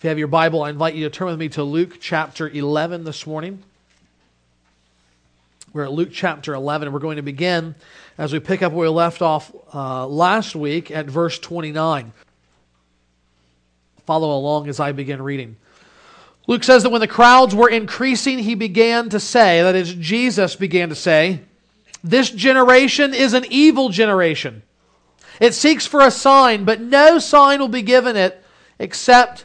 If you have your Bible, I invite you to turn with me to Luke chapter 11 this morning. We're at Luke chapter 11, and we're going to begin as we pick up where we left off uh, last week at verse 29. Follow along as I begin reading. Luke says that when the crowds were increasing, he began to say, that is, Jesus began to say, This generation is an evil generation. It seeks for a sign, but no sign will be given it except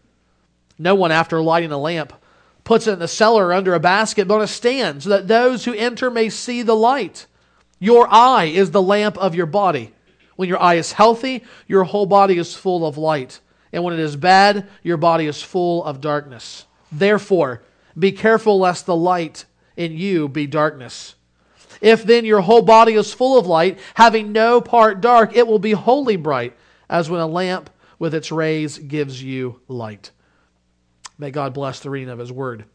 No one, after lighting a lamp, puts it in a cellar under a basket, but on a stand, so that those who enter may see the light. Your eye is the lamp of your body. When your eye is healthy, your whole body is full of light. And when it is bad, your body is full of darkness. Therefore, be careful lest the light in you be darkness. If then your whole body is full of light, having no part dark, it will be wholly bright, as when a lamp with its rays gives you light. May God bless the reading of His Word.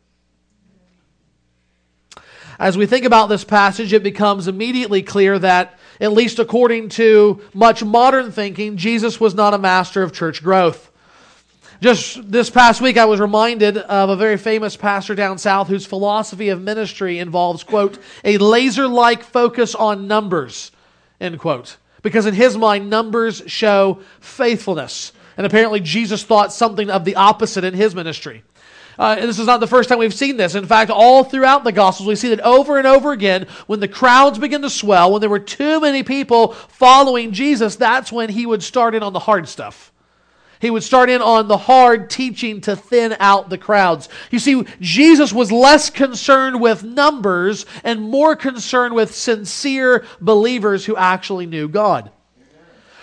As we think about this passage, it becomes immediately clear that, at least according to much modern thinking, Jesus was not a master of church growth. Just this past week, I was reminded of a very famous pastor down south whose philosophy of ministry involves, quote, a laser like focus on numbers, end quote. Because in his mind, numbers show faithfulness. And apparently, Jesus thought something of the opposite in his ministry. Uh, and this is not the first time we've seen this. In fact, all throughout the Gospels, we see that over and over again, when the crowds begin to swell, when there were too many people following Jesus, that's when he would start in on the hard stuff. He would start in on the hard teaching to thin out the crowds. You see, Jesus was less concerned with numbers and more concerned with sincere believers who actually knew God.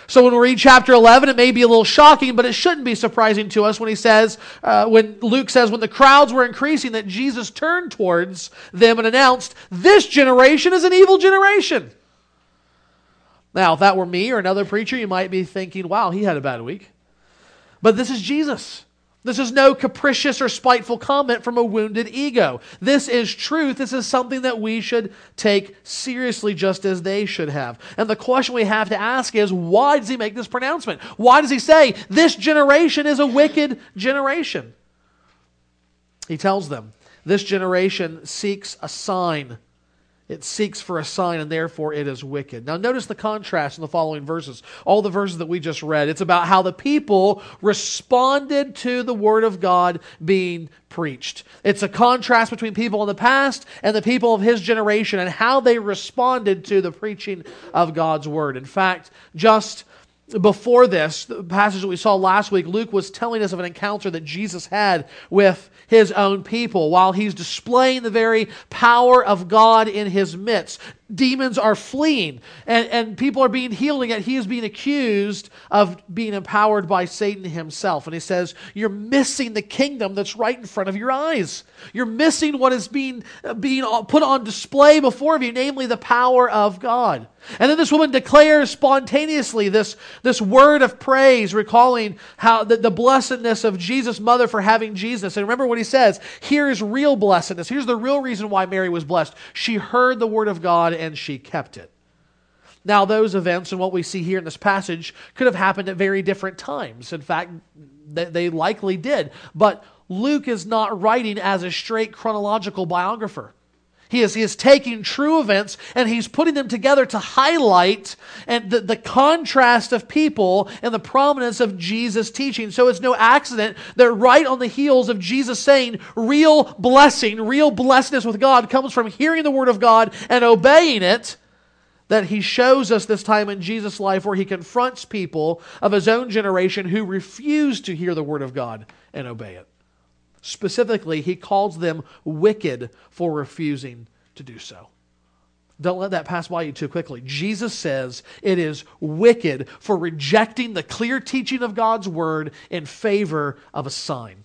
So when we read chapter 11, it may be a little shocking, but it shouldn't be surprising to us when he says, uh, when Luke says, when the crowds were increasing, that Jesus turned towards them and announced, This generation is an evil generation. Now, if that were me or another preacher, you might be thinking, wow, he had a bad week. But this is Jesus. This is no capricious or spiteful comment from a wounded ego. This is truth. This is something that we should take seriously just as they should have. And the question we have to ask is why does he make this pronouncement? Why does he say this generation is a wicked generation? He tells them this generation seeks a sign it seeks for a sign, and therefore it is wicked. Now, notice the contrast in the following verses. All the verses that we just read. It's about how the people responded to the word of God being preached. It's a contrast between people in the past and the people of his generation and how they responded to the preaching of God's word. In fact, just before this, the passage that we saw last week, Luke was telling us of an encounter that Jesus had with his own people while he's displaying the very power of God in his midst demons are fleeing and, and people are being healed, and yet he is being accused of being empowered by Satan himself. And he says, You're missing the kingdom that's right in front of your eyes. You're missing what is being, uh, being uh, put on display before you, namely the power of God. And then this woman declares spontaneously this, this word of praise, recalling how the, the blessedness of Jesus' mother for having Jesus. And remember what he says here is real blessedness. Here's the real reason why Mary was blessed. She heard the word of God and she kept it. Now, those events and what we see here in this passage could have happened at very different times. In fact, they likely did. But Luke is not writing as a straight chronological biographer. He is, he is taking true events and he's putting them together to highlight and the, the contrast of people and the prominence of Jesus' teaching. So it's no accident that right on the heels of Jesus saying real blessing, real blessedness with God comes from hearing the word of God and obeying it, that he shows us this time in Jesus' life where he confronts people of his own generation who refuse to hear the word of God and obey it. Specifically, he calls them wicked for refusing to do so. Don't let that pass by you too quickly. Jesus says it is wicked for rejecting the clear teaching of God's word in favor of a sign.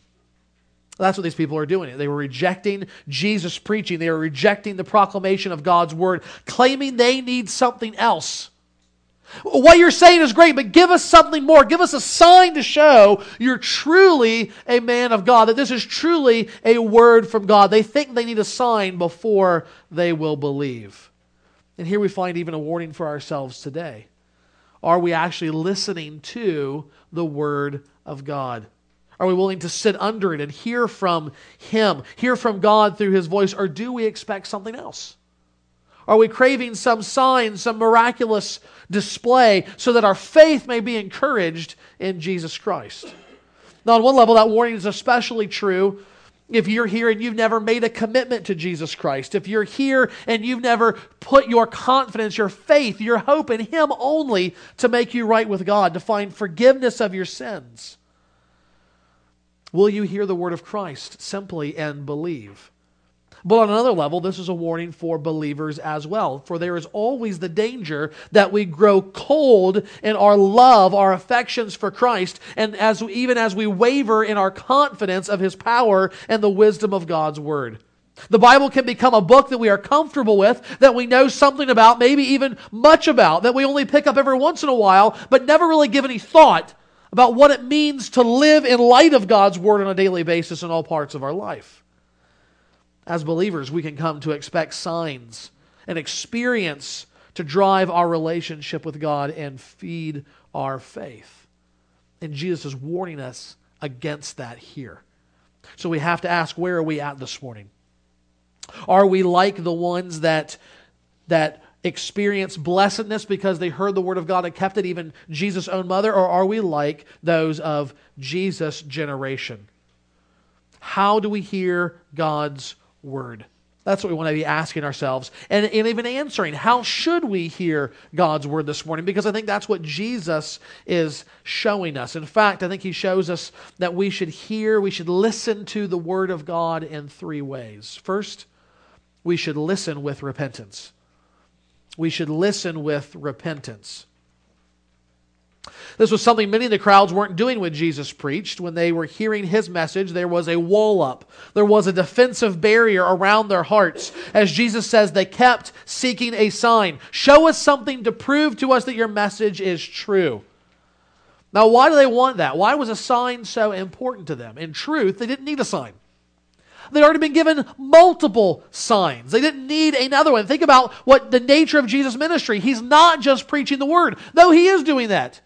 That's what these people are doing. They were rejecting Jesus' preaching. They were rejecting the proclamation of God's word, claiming they need something else. What you're saying is great, but give us something more. Give us a sign to show you're truly a man of God, that this is truly a word from God. They think they need a sign before they will believe. And here we find even a warning for ourselves today. Are we actually listening to the word of God? Are we willing to sit under it and hear from Him, hear from God through His voice, or do we expect something else? Are we craving some sign, some miraculous display, so that our faith may be encouraged in Jesus Christ? Now, on one level, that warning is especially true if you're here and you've never made a commitment to Jesus Christ, if you're here and you've never put your confidence, your faith, your hope in Him only to make you right with God, to find forgiveness of your sins. Will you hear the word of Christ simply and believe? But on another level, this is a warning for believers as well. For there is always the danger that we grow cold in our love, our affections for Christ, and as even as we waver in our confidence of his power and the wisdom of God's word. The Bible can become a book that we are comfortable with, that we know something about, maybe even much about, that we only pick up every once in a while, but never really give any thought about what it means to live in light of God's Word on a daily basis in all parts of our life. As believers, we can come to expect signs and experience to drive our relationship with God and feed our faith. And Jesus is warning us against that here. So we have to ask where are we at this morning? Are we like the ones that that experience blessedness because they heard the word of God and kept it, even Jesus' own mother? Or are we like those of Jesus' generation? How do we hear God's word? That's what we want to be asking ourselves and, and even answering. How should we hear God's word this morning? Because I think that's what Jesus is showing us. In fact, I think he shows us that we should hear, we should listen to the word of God in three ways. First, we should listen with repentance we should listen with repentance. This was something many of the crowds weren't doing when Jesus preached. When they were hearing his message, there was a wall up. There was a defensive barrier around their hearts. As Jesus says, they kept seeking a sign. Show us something to prove to us that your message is true. Now, why do they want that? Why was a sign so important to them? In truth, they didn't need a sign. They'd already been given multiple signs. They didn't need another one. Think about what the nature of Jesus' ministry. He's not just preaching the word, though he is doing that.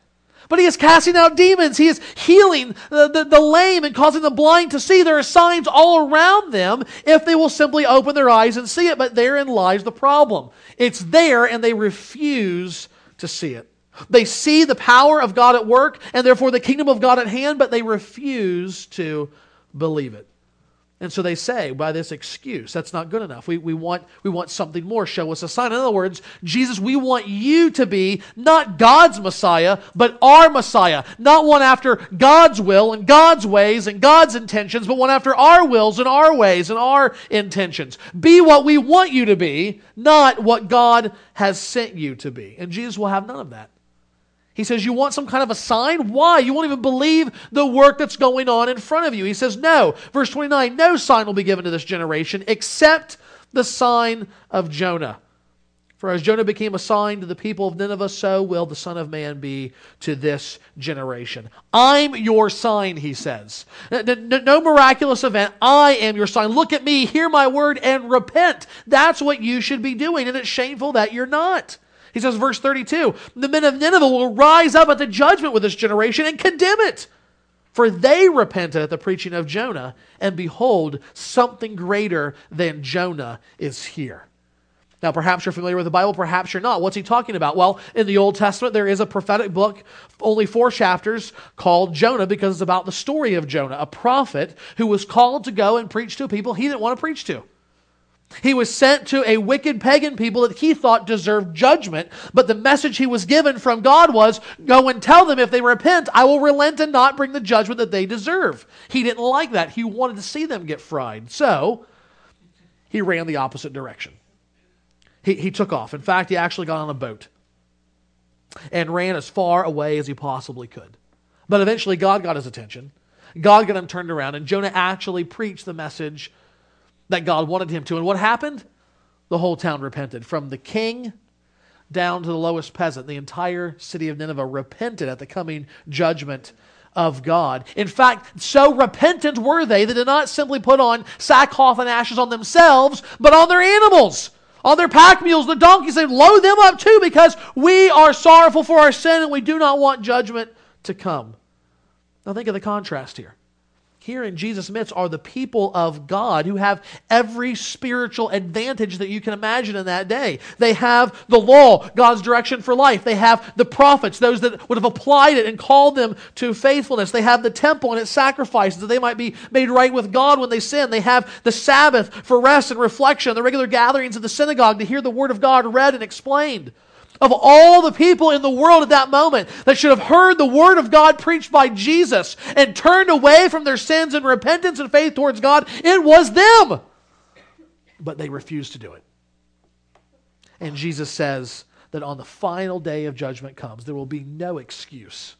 But he is casting out demons. He is healing the, the, the, lame and causing the blind to see. There are signs all around them if they will simply open their eyes and see it. But therein lies the problem. It's there and they refuse to see it. They see the power of God at work and therefore the kingdom of God at hand, but they refuse to believe it. And so they say by this excuse, that's not good enough. We, we, want, we want something more. Show us a sign. In other words, Jesus, we want you to be not God's Messiah, but our Messiah. Not one after God's will and God's ways and God's intentions, but one after our wills and our ways and our intentions. Be what we want you to be, not what God has sent you to be. And Jesus will have none of that. He says, You want some kind of a sign? Why? You won't even believe the work that's going on in front of you. He says, No. Verse 29 No sign will be given to this generation except the sign of Jonah. For as Jonah became a sign to the people of Nineveh, so will the Son of Man be to this generation. I'm your sign, he says. No miraculous event. I am your sign. Look at me, hear my word, and repent. That's what you should be doing, and it's shameful that you're not. He says, verse 32 The men of Nineveh will rise up at the judgment with this generation and condemn it. For they repented at the preaching of Jonah, and behold, something greater than Jonah is here. Now, perhaps you're familiar with the Bible, perhaps you're not. What's he talking about? Well, in the Old Testament, there is a prophetic book, only four chapters, called Jonah, because it's about the story of Jonah, a prophet who was called to go and preach to people he didn't want to preach to. He was sent to a wicked pagan people that he thought deserved judgment, but the message he was given from God was go and tell them if they repent, I will relent and not bring the judgment that they deserve. He didn't like that. He wanted to see them get fried. So he ran the opposite direction. He, he took off. In fact, he actually got on a boat and ran as far away as he possibly could. But eventually, God got his attention. God got him turned around, and Jonah actually preached the message that God wanted him to. And what happened? The whole town repented, from the king down to the lowest peasant. The entire city of Nineveh repented at the coming judgment of God. In fact, so repentant were they, that they did not simply put on sackcloth and ashes on themselves, but on their animals, on their pack mules, the donkeys. They load them up too because we are sorrowful for our sin and we do not want judgment to come. Now think of the contrast here here in Jesus' midst are the people of God who have every spiritual advantage that you can imagine in that day. They have the law, God's direction for life. They have the prophets, those that would have applied it and called them to faithfulness. They have the temple and its sacrifices that they might be made right with God when they sin. They have the Sabbath for rest and reflection, the regular gatherings of the synagogue to hear the Word of God read and explained of all the people in the world at that moment that should have heard the word of God preached by Jesus and turned away from their sins in repentance and faith towards God, it was them. But they refused to do it. And Jesus says that on the final day of judgment comes, there will be no excuse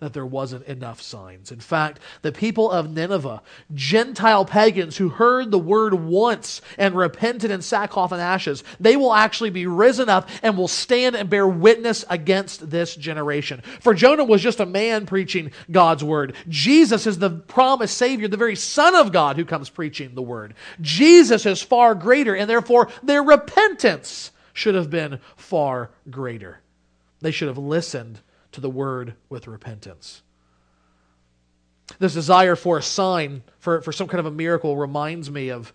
that there wasn't enough signs. In fact, the people of Nineveh, Gentile pagans who heard the word once and repented in sackcloth and ashes, they will actually be risen up and will stand and bear witness against this generation. For Jonah was just a man preaching God's word. Jesus is the promised Savior, the very Son of God who comes preaching the word. Jesus is far greater, and therefore their repentance should have been far greater. They should have listened to the word with repentance. This desire for a sign, for, for some kind of a miracle, reminds me of,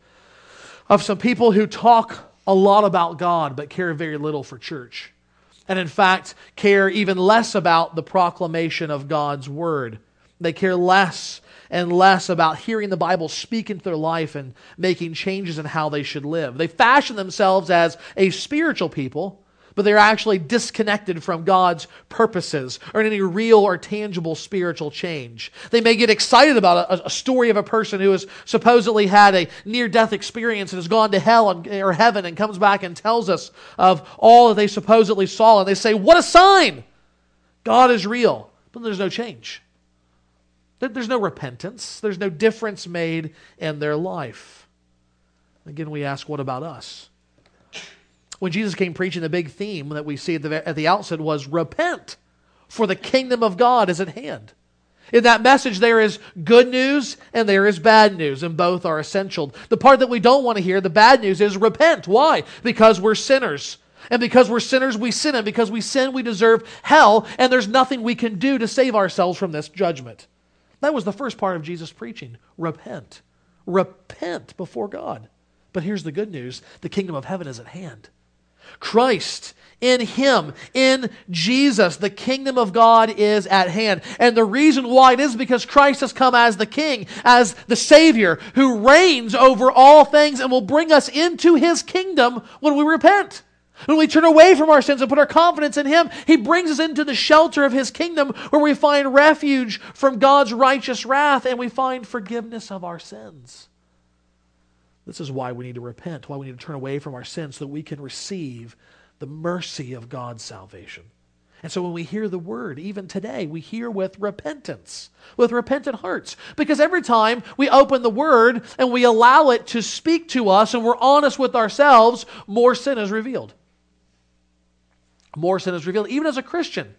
of some people who talk a lot about God but care very little for church. And in fact, care even less about the proclamation of God's word. They care less and less about hearing the Bible speak into their life and making changes in how they should live. They fashion themselves as a spiritual people, but they're actually disconnected from God's purposes or any real or tangible spiritual change. They may get excited about a, a story of a person who has supposedly had a near death experience and has gone to hell and, or heaven and comes back and tells us of all that they supposedly saw. And they say, What a sign! God is real. But there's no change. There's no repentance. There's no difference made in their life. Again, we ask, what about us? When Jesus came preaching, the big theme that we see at the, at the outset was repent, for the kingdom of God is at hand. In that message, there is good news and there is bad news, and both are essential. The part that we don't want to hear, the bad news, is repent. Why? Because we're sinners. And because we're sinners, we sin. And because we sin, we deserve hell, and there's nothing we can do to save ourselves from this judgment. That was the first part of Jesus' preaching. Repent. Repent before God. But here's the good news the kingdom of heaven is at hand. Christ, in Him, in Jesus, the kingdom of God is at hand. And the reason why it is because Christ has come as the King, as the Savior, who reigns over all things and will bring us into His kingdom when we repent. When we turn away from our sins and put our confidence in Him, He brings us into the shelter of His kingdom where we find refuge from God's righteous wrath and we find forgiveness of our sins. This is why we need to repent, why we need to turn away from our sins so that we can receive the mercy of God's salvation. And so when we hear the word, even today, we hear with repentance, with repentant hearts. Because every time we open the word and we allow it to speak to us and we're honest with ourselves, more sin is revealed. More sin is revealed, even as a Christian.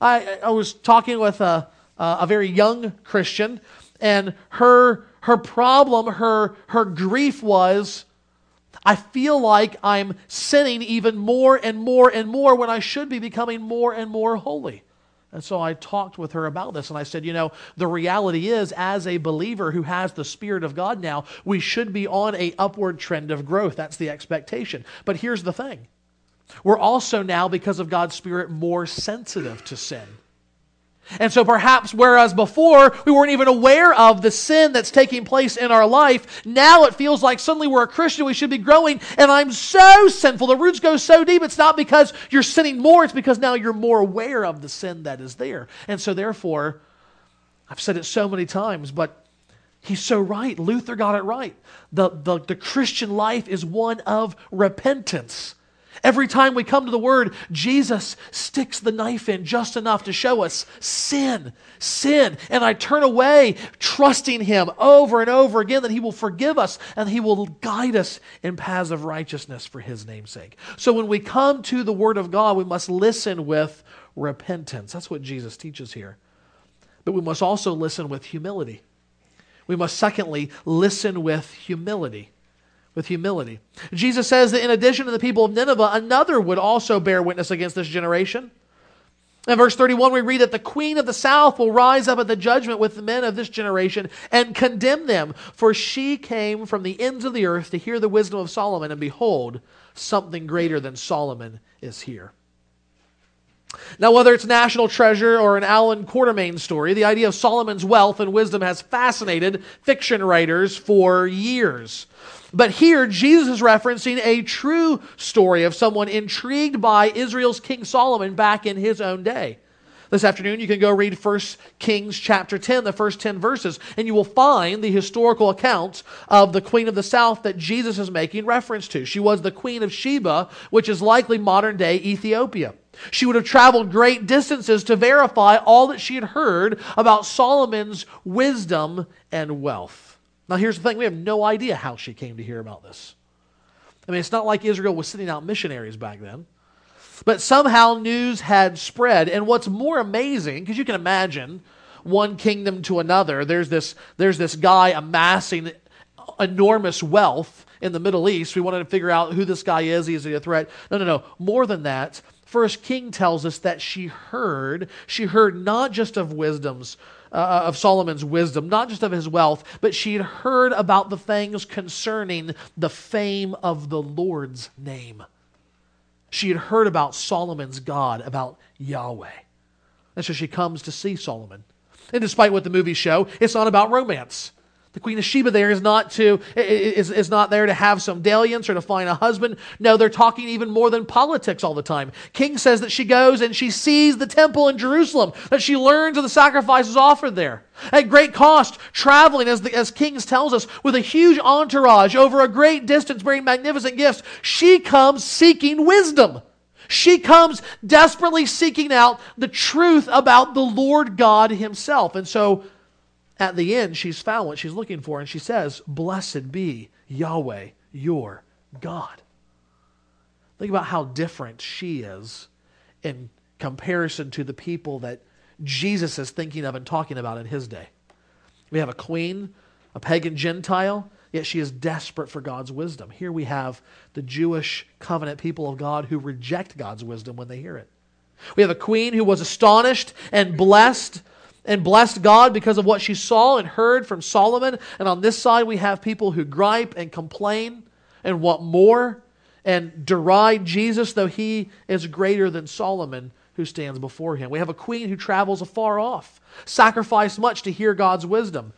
I, I was talking with a, a very young Christian, and her her problem, her, her grief was I feel like I'm sinning even more and more and more when I should be becoming more and more holy. And so I talked with her about this and I said, you know, the reality is as a believer who has the spirit of God now, we should be on a upward trend of growth. That's the expectation. But here's the thing. We're also now because of God's spirit more sensitive to sin. And so perhaps whereas before we weren't even aware of the sin that's taking place in our life, now it feels like suddenly we're a Christian, we should be growing, and I'm so sinful. The roots go so deep. It's not because you're sinning more, it's because now you're more aware of the sin that is there. And so therefore, I've said it so many times, but he's so right. Luther got it right. The, the, the Christian life is one of repentance. Every time we come to the Word, Jesus sticks the knife in just enough to show us sin, sin. And I turn away, trusting Him over and over again that He will forgive us and He will guide us in paths of righteousness for His name's sake. So when we come to the Word of God, we must listen with repentance. That's what Jesus teaches here. But we must also listen with humility. We must, secondly, listen with humility with humility. Jesus says that in addition to the people of Nineveh, another would also bear witness against this generation. In verse 31, we read that the queen of the south will rise up at the judgment with the men of this generation and condemn them, for she came from the ends of the earth to hear the wisdom of Solomon, and behold, something greater than Solomon is here. Now, whether it's National Treasure or an Allan Quatermain story, the idea of Solomon's wealth and wisdom has fascinated fiction writers for years. But here, Jesus is referencing a true story of someone intrigued by Israel's King Solomon back in his own day. This afternoon, you can go read 1 Kings chapter 10, the first 10 verses, and you will find the historical account of the Queen of the South that Jesus is making reference to. She was the Queen of Sheba, which is likely modern day Ethiopia. She would have traveled great distances to verify all that she had heard about Solomon's wisdom and wealth. Now, here's the thing we have no idea how she came to hear about this. I mean, it's not like Israel was sending out missionaries back then. But somehow news had spread. And what's more amazing, because you can imagine one kingdom to another, there's this, there's this guy amassing enormous wealth in the Middle East. We wanted to figure out who this guy is. Is he a threat? No, no, no. More than that, First King tells us that she heard, she heard not just of wisdom's uh, of Solomon's wisdom, not just of his wealth, but she had heard about the things concerning the fame of the Lord's name. She had heard about Solomon's God, about Yahweh. And so she comes to see Solomon. And despite what the movies show, it's not about romance. The Queen of Sheba there is not to is, is not there to have some dalliance or to find a husband. No, they're talking even more than politics all the time. King says that she goes and she sees the temple in Jerusalem, that she learns of the sacrifices offered there. At great cost, traveling, as, the, as Kings tells us, with a huge entourage over a great distance, bearing magnificent gifts, she comes seeking wisdom. She comes desperately seeking out the truth about the Lord God Himself. And so at the end, she's found what she's looking for, and she says, Blessed be Yahweh, your God. Think about how different she is in comparison to the people that Jesus is thinking of and talking about in his day. We have a queen, a pagan Gentile, yet she is desperate for God's wisdom. Here we have the Jewish covenant people of God who reject God's wisdom when they hear it. We have a queen who was astonished and blessed and blessed God because of what she saw and heard from Solomon. And on this side, we have people who gripe and complain and want more and deride Jesus, though he is greater than Solomon who stands before him. We have a queen who travels afar off, sacrificed much to hear God's wisdom.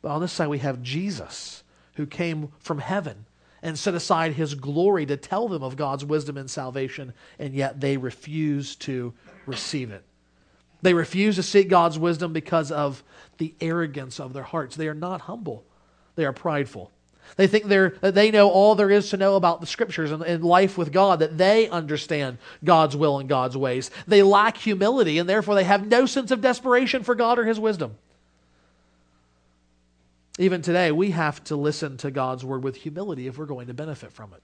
But on this side, we have Jesus who came from heaven and set aside his glory to tell them of God's wisdom and salvation, and yet they refuse to receive it. They refuse to seek God's wisdom because of the arrogance of their hearts. They are not humble, they are prideful. They think they're, they know all there is to know about the scriptures and, and life with God, that they understand God's will and God's ways. They lack humility, and therefore they have no sense of desperation for God or His wisdom. Even today, we have to listen to God's word with humility if we're going to benefit from it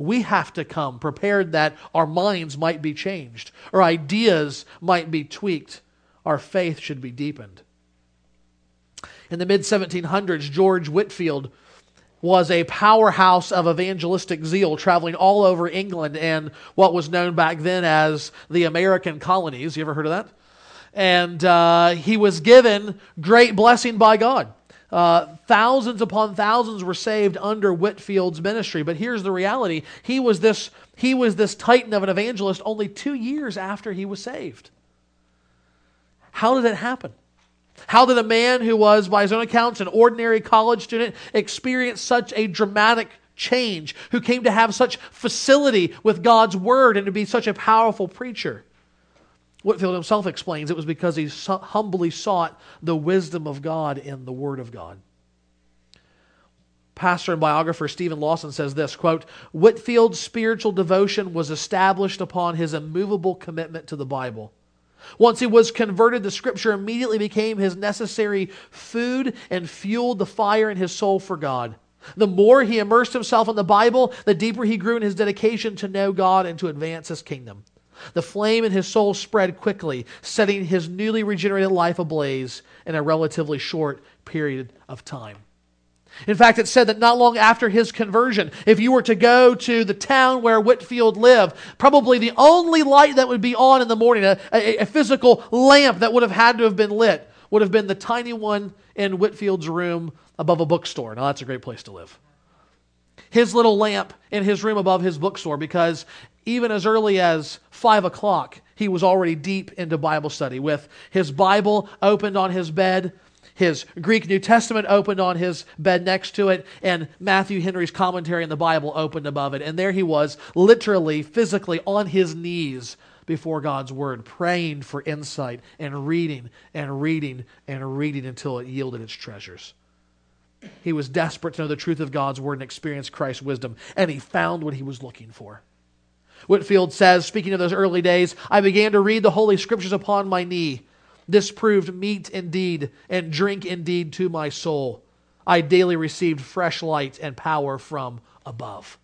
we have to come prepared that our minds might be changed, our ideas might be tweaked, our faith should be deepened. In the mid 1700s, George Whitefield was a powerhouse of evangelistic zeal, traveling all over England and what was known back then as the American colonies. You ever heard of that? And uh, he was given great blessing by God. Uh, thousands upon thousands were saved under Whitefield's ministry. But here's the reality he was this, he was this titan of an evangelist only two years after he was saved. How did it happen? How did a man who was, by his own accounts, an ordinary college student experience such a dramatic change, who came to have such facility with God's word and to be such a powerful preacher? Whitefield himself explains it was because he humbly sought the wisdom of God in the Word of God. pastor and biographer Steven Lawson says this quote, Whitefield's spiritual devotion was established upon his immovable commitment to the Bible. Once he was converted, the scripture immediately became his necessary food and fueled the fire in his soul for God. The more he immersed himself in the Bible, the deeper he grew in his dedication to know God and to advance his kingdom. The flame in his soul spread quickly, setting his newly regenerated life ablaze in a relatively short period of time. In fact, it said that not long after his conversion, if you were to go to the town where Whitefield lived, probably the only light that would be on in the morning, a, a, a, physical lamp that would have had to have been lit, would have been the tiny one in Whitefield's room above a bookstore. Now, that's a great place to live. His little lamp in his room above his bookstore, because even as early as 5 o'clock, he was already deep into Bible study with his Bible opened on his bed his Greek New Testament opened on his bed next to it, and Matthew Henry's commentary in the Bible opened above it. And there he was, literally, physically on his knees before God's Word, praying for insight and reading and reading and reading until it yielded its treasures. He was desperate to know the truth of God's Word and experience Christ's wisdom, and he found what he was looking for. Whitefield says, speaking of those early days, I began to read the Holy Scriptures upon my knee this proved meat indeed and drink indeed to my soul. I daily received fresh light and power from above.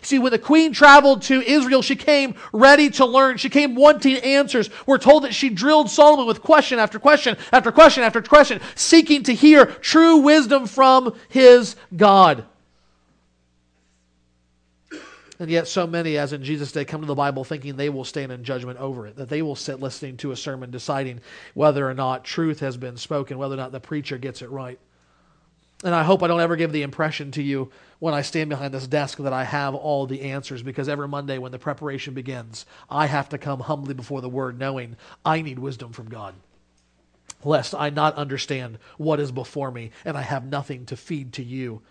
See, when the queen traveled to Israel, she came ready to learn. She came wanting answers. We're told that she drilled Solomon with question after question after question after question, seeking to hear true wisdom from his God. And yet, so many, as in Jesus' day, come to the Bible thinking they will stand in judgment over it, that they will sit listening to a sermon, deciding whether or not truth has been spoken, whether or not the preacher gets it right. And I hope I don't ever give the impression to you when I stand behind this desk that I have all the answers, because every Monday when the preparation begins, I have to come humbly before the Word, knowing I need wisdom from God, lest I not understand what is before me and I have nothing to feed to you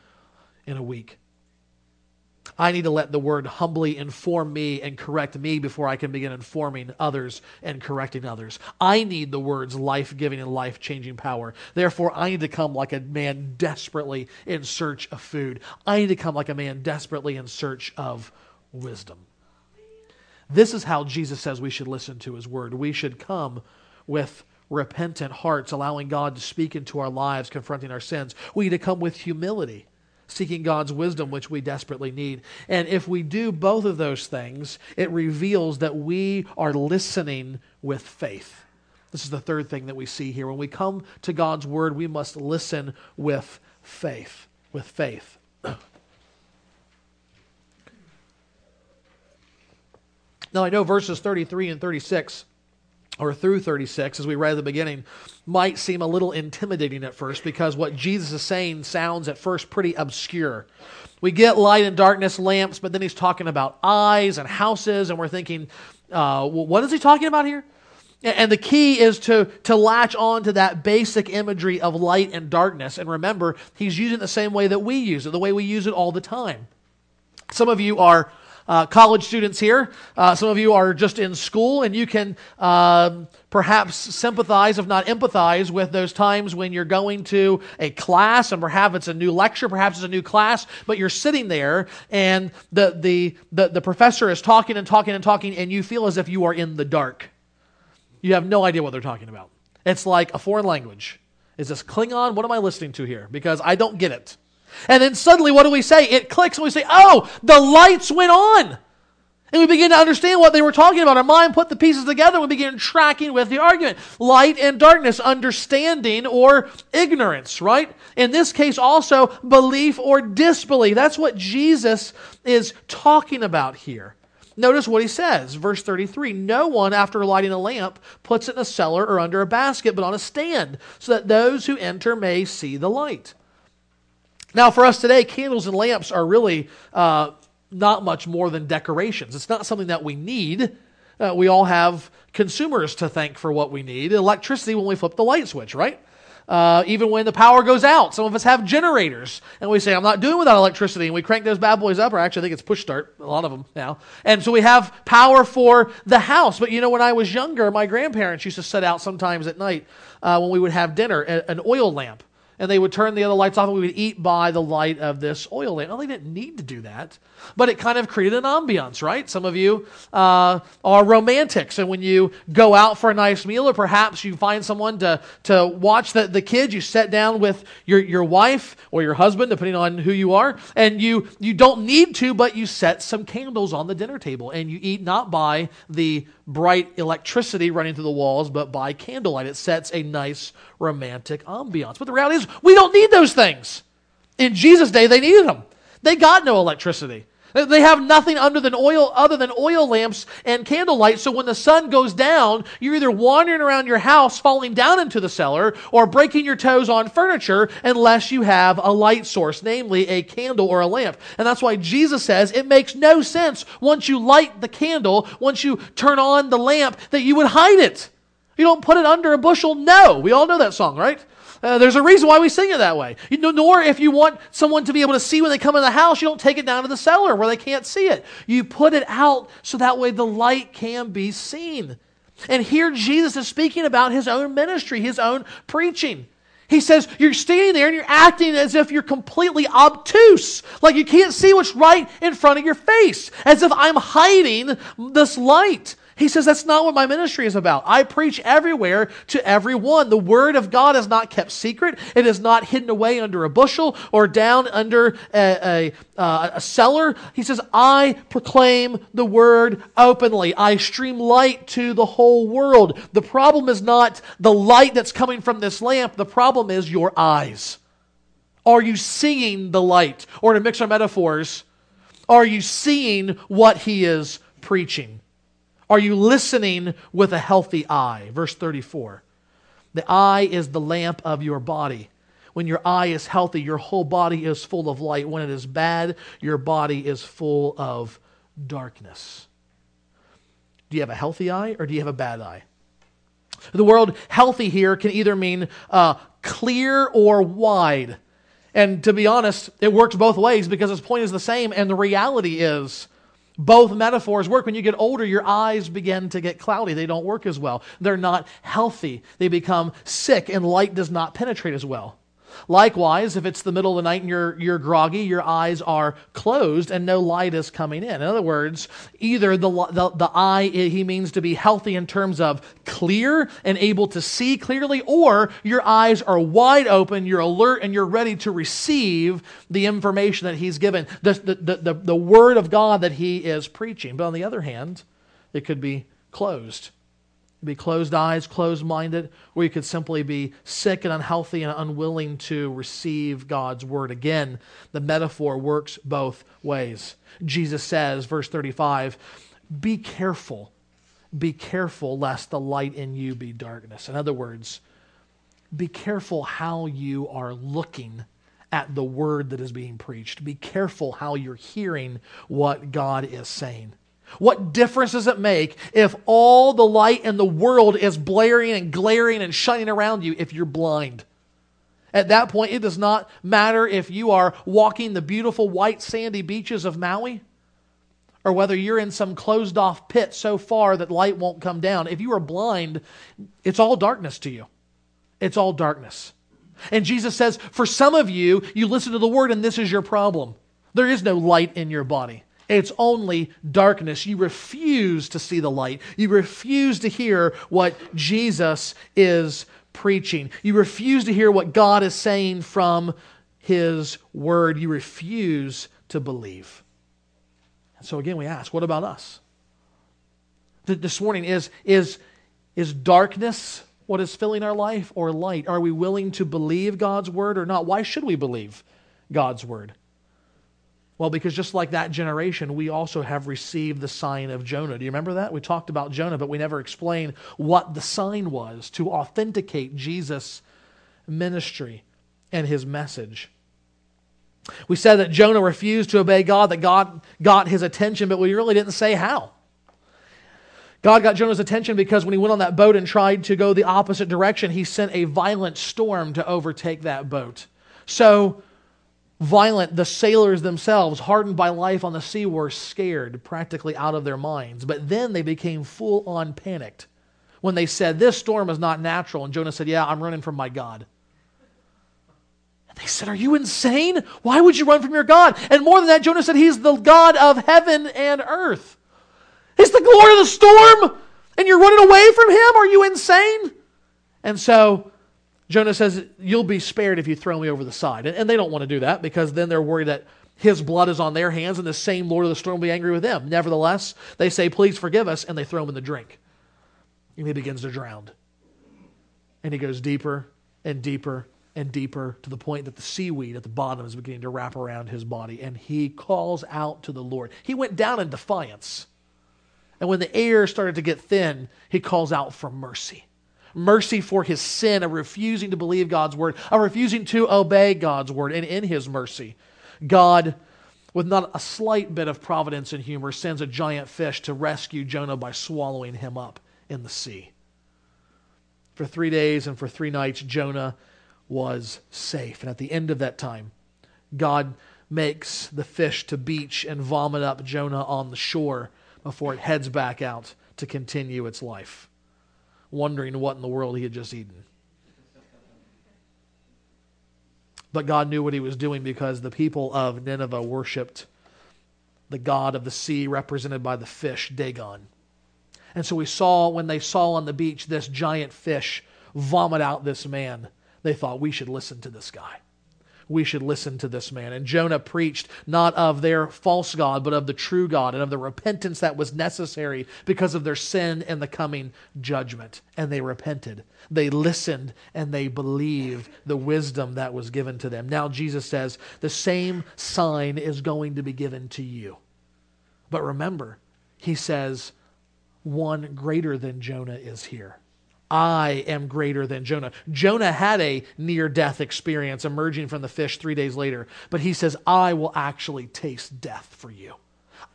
in a week. I need to let the word humbly inform me and correct me before I can begin informing others and correcting others. I need the word's life giving and life changing power. Therefore, I need to come like a man desperately in search of food. I need to come like a man desperately in search of wisdom. This is how Jesus says we should listen to his word. We should come with repentant hearts, allowing God to speak into our lives, confronting our sins. We need to come with humility seeking God's wisdom, which we desperately need. And if we do both of those things, it reveals that we are listening with faith. This is the third thing that we see here. When we come to God's word, we must listen with faith. With faith. now, I know verses 33 and 36 or through 36, as we read at the beginning, might seem a little intimidating at first because what Jesus is saying sounds at first pretty obscure. We get light and darkness lamps, but then he's talking about eyes and houses, and we're thinking, uh, what is he talking about here? And the key is to, to latch on to that basic imagery of light and darkness. And remember, he's using it the same way that we use it, the way we use it all the time. Some of you are uh, college students here. Uh, some of you are just in school, and you can um, perhaps sympathize, if not empathize, with those times when you're going to a class, and perhaps it's a new lecture, perhaps it's a new class, but you're sitting there, and the, the, the, the professor is talking and talking and talking, and you feel as if you are in the dark. You have no idea what they're talking about. It's like a foreign language. Is this Klingon? What am I listening to here? Because I don't get it. And then suddenly, what do we say? It clicks, and we say, Oh, the lights went on. And we begin to understand what they were talking about. Our mind put the pieces together. And we begin tracking with the argument. Light and darkness, understanding or ignorance, right? In this case, also belief or disbelief. That's what Jesus is talking about here. Notice what he says, verse 33 No one, after lighting a lamp, puts it in a cellar or under a basket, but on a stand, so that those who enter may see the light. Now, for us today, candles and lamps are really uh, not much more than decorations. It's not something that we need. Uh, we all have consumers to thank for what we need. Electricity when we flip the light switch, right? Uh, even when the power goes out, some of us have generators, and we say, "I'm not doing without electricity," and we crank those bad boys up. Or actually, I think it's push start. A lot of them now, and so we have power for the house. But you know, when I was younger, my grandparents used to set out sometimes at night uh, when we would have dinner an oil lamp and they would turn the other lights off and we would eat by the light of this oil lamp. No, they didn't need to do that, but it kind of created an ambiance, right? Some of you uh, are romantics, and when you go out for a nice meal, or perhaps you find someone to, to watch the, the kids, you sit down with your, your wife or your husband, depending on who you are, and you, you don't need to, but you set some candles on the dinner table, and you eat not by the bright electricity running through the walls, but by candlelight. It sets a nice romantic ambiance. But the reality is, we don't need those things. In Jesus' day, they needed them. They got no electricity. They have nothing under than oil, other than oil lamps and candlelight. So when the sun goes down, you're either wandering around your house, falling down into the cellar, or breaking your toes on furniture unless you have a light source, namely a candle or a lamp. And that's why Jesus says it makes no sense once you light the candle, once you turn on the lamp, that you would hide it. You don't put it under a bushel. No. We all know that song, right? Uh, there's a reason why we sing it that way. You know, nor if you want someone to be able to see when they come in the house, you don't take it down to the cellar where they can't see it. You put it out so that way the light can be seen. And here Jesus is speaking about his own ministry, his own preaching. He says, You're standing there and you're acting as if you're completely obtuse, like you can't see what's right in front of your face, as if I'm hiding this light. He says, That's not what my ministry is about. I preach everywhere to everyone. The word of God is not kept secret, it is not hidden away under a bushel or down under a, a, uh, a cellar. He says, I proclaim the word openly. I stream light to the whole world. The problem is not the light that's coming from this lamp, the problem is your eyes. Are you seeing the light? Or to mix our metaphors, are you seeing what he is preaching? Are you listening with a healthy eye? Verse 34. The eye is the lamp of your body. When your eye is healthy, your whole body is full of light. When it is bad, your body is full of darkness. Do you have a healthy eye or do you have a bad eye? The word healthy here can either mean uh, clear or wide. And to be honest, it works both ways because its point is the same, and the reality is both metaphors work. When you get older, your eyes begin to get cloudy. They don't work as well. They're not healthy. They become sick, and light does not penetrate as well. Likewise, if it's the middle of the night and you're, you're groggy, your eyes are closed and no light is coming in. In other words, either the, the, the eye, eh, he means to be healthy in terms of clear and able to see clearly, or your eyes are wide open, you're alert, and you're ready to receive the information that he's given, the, the, the, the word of God that he is preaching. But on the other hand, it could be closed be closed eyes, closed minded, or you could simply be sick and unhealthy and unwilling to receive God's word. Again, the metaphor works both ways. Jesus says, verse 35, be careful, be careful lest the light in you be darkness. In other words, be careful how you are looking at the word that is being preached. Be careful how you're hearing what God is saying. What difference does it make if all the light in the world is blaring and glaring and shining around you if you're blind? At that point, it does not matter if you are walking the beautiful white sandy beaches of Maui or whether you're in some closed off pit so far that light won't come down. If you are blind, it's all darkness to you. It's all darkness. And Jesus says, for some of you, you listen to the word and this is your problem. There is no light in your body. It's only darkness. You refuse to see the light. You refuse to hear what Jesus is preaching. You refuse to hear what God is saying from His Word. You refuse to believe. And so again, we ask, what about us? This morning, is, is, is darkness what is filling our life or light? Are we willing to believe God's Word or not? Why should we believe God's Word? Well, because just like that generation, we also have received the sign of Jonah. Do you remember that? We talked about Jonah, but we never explained what the sign was to authenticate Jesus' ministry and his message. We said that Jonah refused to obey God, that God got his attention, but we really didn't say how. God got Jonah's attention because when he went on that boat and tried to go the opposite direction, he sent a violent storm to overtake that boat. So, violent, the sailors themselves, hardened by life on the sea, were scared, practically out of their minds. But then they became full on panicked when they said, This storm is not natural. And Jonah said, Yeah, I'm running from my God. And they said, Are you insane? Why would you run from your God? And more than that, Jonah said, He's the God of heaven and earth. He's the Lord of the storm, and you're running away from him? Are you insane? And so Jonah says, You'll be spared if you throw me over the side. And, they don't want to do that because then they're worried that his blood is on their hands and the same Lord of the storm will be angry with them. Nevertheless, they say, Please forgive us, and they throw him in the drink. And he begins to drown. And he goes deeper and deeper and deeper to the point that the seaweed at the bottom is beginning to wrap around his body. And he calls out to the Lord. He went down in defiance. And when the air started to get thin, he calls out for mercy mercy for his sin, of refusing to believe God's word, of refusing to obey God's word. And in his mercy, God, with not a slight bit of providence and humor, sends a giant fish to rescue Jonah by swallowing him up in the sea. For three days and for three nights, Jonah was safe. And at the end of that time, God makes the fish to beach and vomit up Jonah on the shore before it heads back out to continue its life, wondering what in the world he had just eaten. But God knew what he was doing because the people of Nineveh worshiped the god of the sea, represented by the fish, Dagon. And so we saw, when they saw on the beach this giant fish vomit out this man, they thought, we should listen to this guy we should listen to this man. And Jonah preached not of their false God, but of the true God and of the repentance that was necessary because of their sin and the coming judgment. And they repented. They listened and they believed the wisdom that was given to them. Now, Jesus says, the same sign is going to be given to you. But remember, he says, one greater than Jonah is here. I am greater than Jonah. Jonah had a near death experience emerging from the fish three days later, but he says, I will actually taste death for you.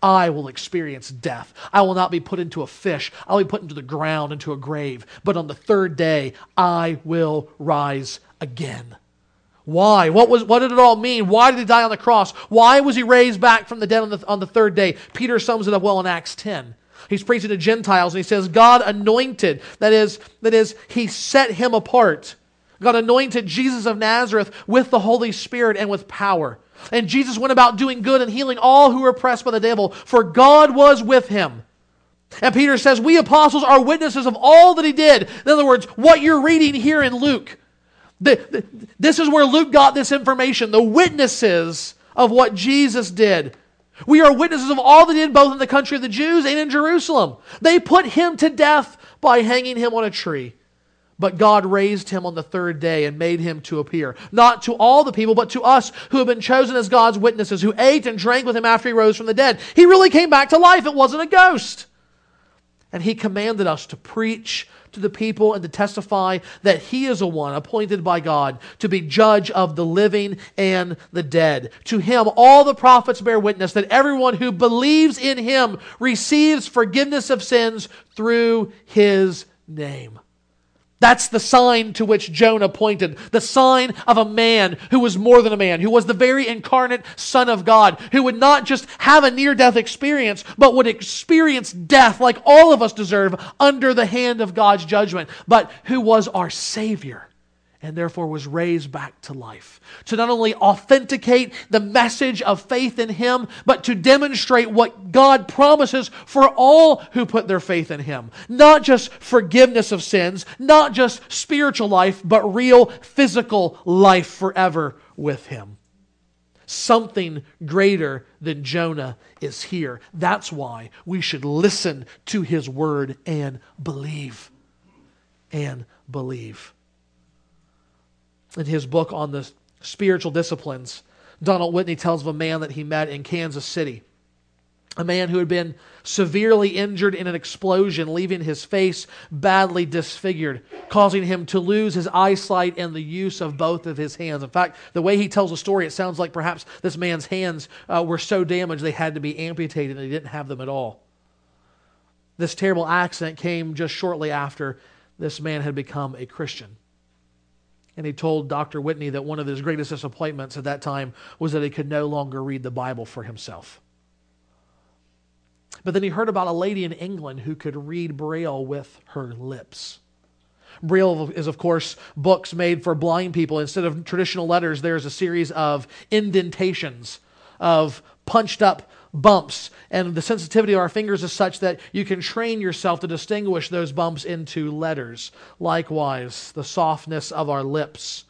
I will experience death. I will not be put into a fish. I'll be put into the ground, into a grave. But on the third day, I will rise again. Why? What, was, what did it all mean? Why did he die on the cross? Why was he raised back from the dead on the, on the third day? Peter sums it up well in Acts 10. He's preaching to Gentiles and he says, God anointed. That is, that is, he set him apart. God anointed Jesus of Nazareth with the Holy Spirit and with power. And Jesus went about doing good and healing all who were oppressed by the devil, for God was with him. And Peter says, We apostles are witnesses of all that he did. In other words, what you're reading here in Luke. The, the, this is where Luke got this information. The witnesses of what Jesus did. We are witnesses of all they did both in the country of the Jews and in Jerusalem. They put him to death by hanging him on a tree. But God raised him on the third day and made him to appear, not to all the people, but to us who have been chosen as God's witnesses, who ate and drank with him after he rose from the dead. He really came back to life. It wasn't a ghost. And he commanded us to preach to the people and to testify that he is a one appointed by God to be judge of the living and the dead. To him, all the prophets bear witness that everyone who believes in him receives forgiveness of sins through his name. That's the sign to which Jonah pointed. The sign of a man who was more than a man, who was the very incarnate Son of God, who would not just have a near death experience, but would experience death like all of us deserve under the hand of God's judgment, but who was our Savior and therefore was raised back to life. To not only authenticate the message of faith in Him, but to demonstrate what God promises for all who put their faith in Him. Not just forgiveness of sins, not just spiritual life, but real physical life forever with Him. Something greater than Jonah is here. That's why we should listen to His word and believe. And believe in his book on the spiritual disciplines, Donald Whitney tells of a man that he met in Kansas City. A man who had been severely injured in an explosion, leaving his face badly disfigured, causing him to lose his eyesight and the use of both of his hands. In fact, the way he tells the story, it sounds like perhaps this man's hands uh, were so damaged they had to be amputated and he didn't have them at all. This terrible accident came just shortly after this man had become a Christian. And he told Dr. Whitney that one of his greatest disappointments at that time was that he could no longer read the Bible for himself. But then he heard about a lady in England who could read Braille with her lips. Braille is, of course, books made for blind people. Instead of traditional letters, there's a series of indentations, of punched up bumps. And the sensitivity of our fingers is such that you can train yourself to distinguish those bumps into letters. Likewise, the softness of our lips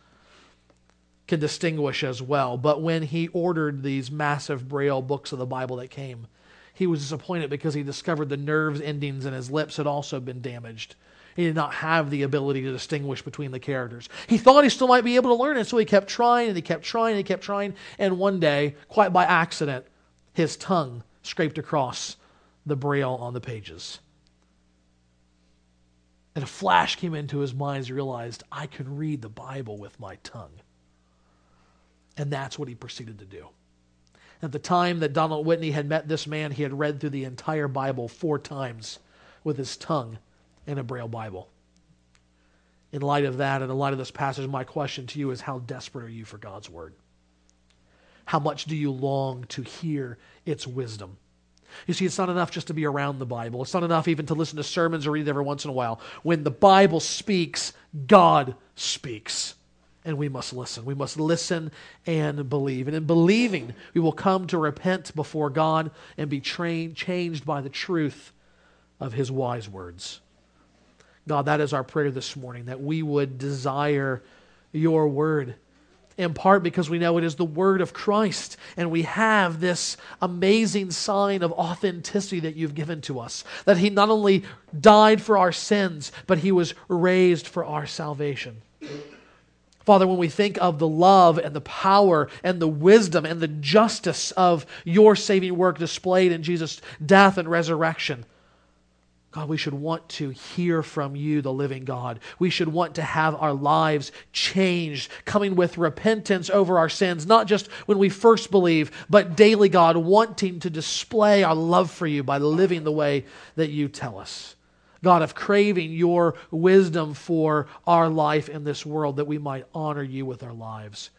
can distinguish as well. But when he ordered these massive Braille books of the Bible that came, he was disappointed because he discovered the nerves endings in his lips had also been damaged. He did not have the ability to distinguish between the characters. He thought he still might be able to learn it, so he kept trying and he kept trying and he kept trying. And one day, quite by accident, his tongue scraped across the braille on the pages. And a flash came into his mind as he realized, I can read the Bible with my tongue. And that's what he proceeded to do. At the time that Donald Whitney had met this man, he had read through the entire Bible four times with his tongue in a Braille Bible. In light of that, and in light of this passage, my question to you is how desperate are you for God's Word? How much do you long to hear its wisdom? You see, it's not enough just to be around the Bible. It's not enough even to listen to sermons or read it every once in a while. When the Bible speaks, God speaks and we must listen. We must listen and believe. And in believing, we will come to repent before God and be trained, changed by the truth of His wise words. God, that is our prayer this morning, that we would desire your word. In part because we know it is the word of Christ, and we have this amazing sign of authenticity that you've given to us. That he not only died for our sins, but he was raised for our salvation. Father, when we think of the love and the power and the wisdom and the justice of your saving work displayed in Jesus' death and resurrection, God, we should want to hear from you, the living God. We should want to have our lives changed, coming with repentance over our sins, not just when we first believe, but daily, God, wanting to display our love for you by living the way that you tell us. God, of craving your wisdom for our life in this world that we might honor you with our lives.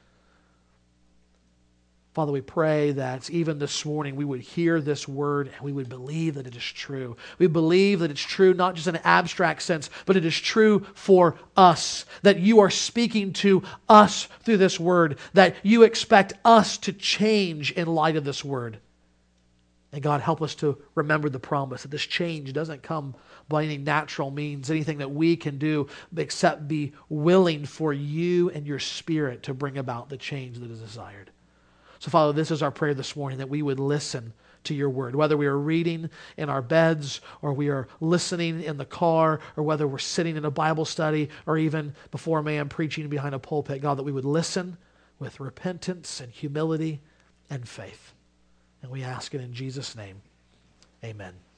Father, we pray that even this morning we would hear this word and we would believe that it is true. We believe that it's true not just in an abstract sense, but it is true for us. That you are speaking to us through this word, that you expect us to change in light of this word. And God, help us to remember the promise that this change doesn't come by any natural means, anything that we can do except be willing for you and your spirit to bring about the change that is desired. So, Father, this is our prayer this morning that we would listen to your word, whether we are reading in our beds or we are listening in the car or whether we're sitting in a Bible study or even before a man preaching behind a pulpit, God, that we would listen with repentance and humility and faith. And we ask it in Jesus' name. Amen.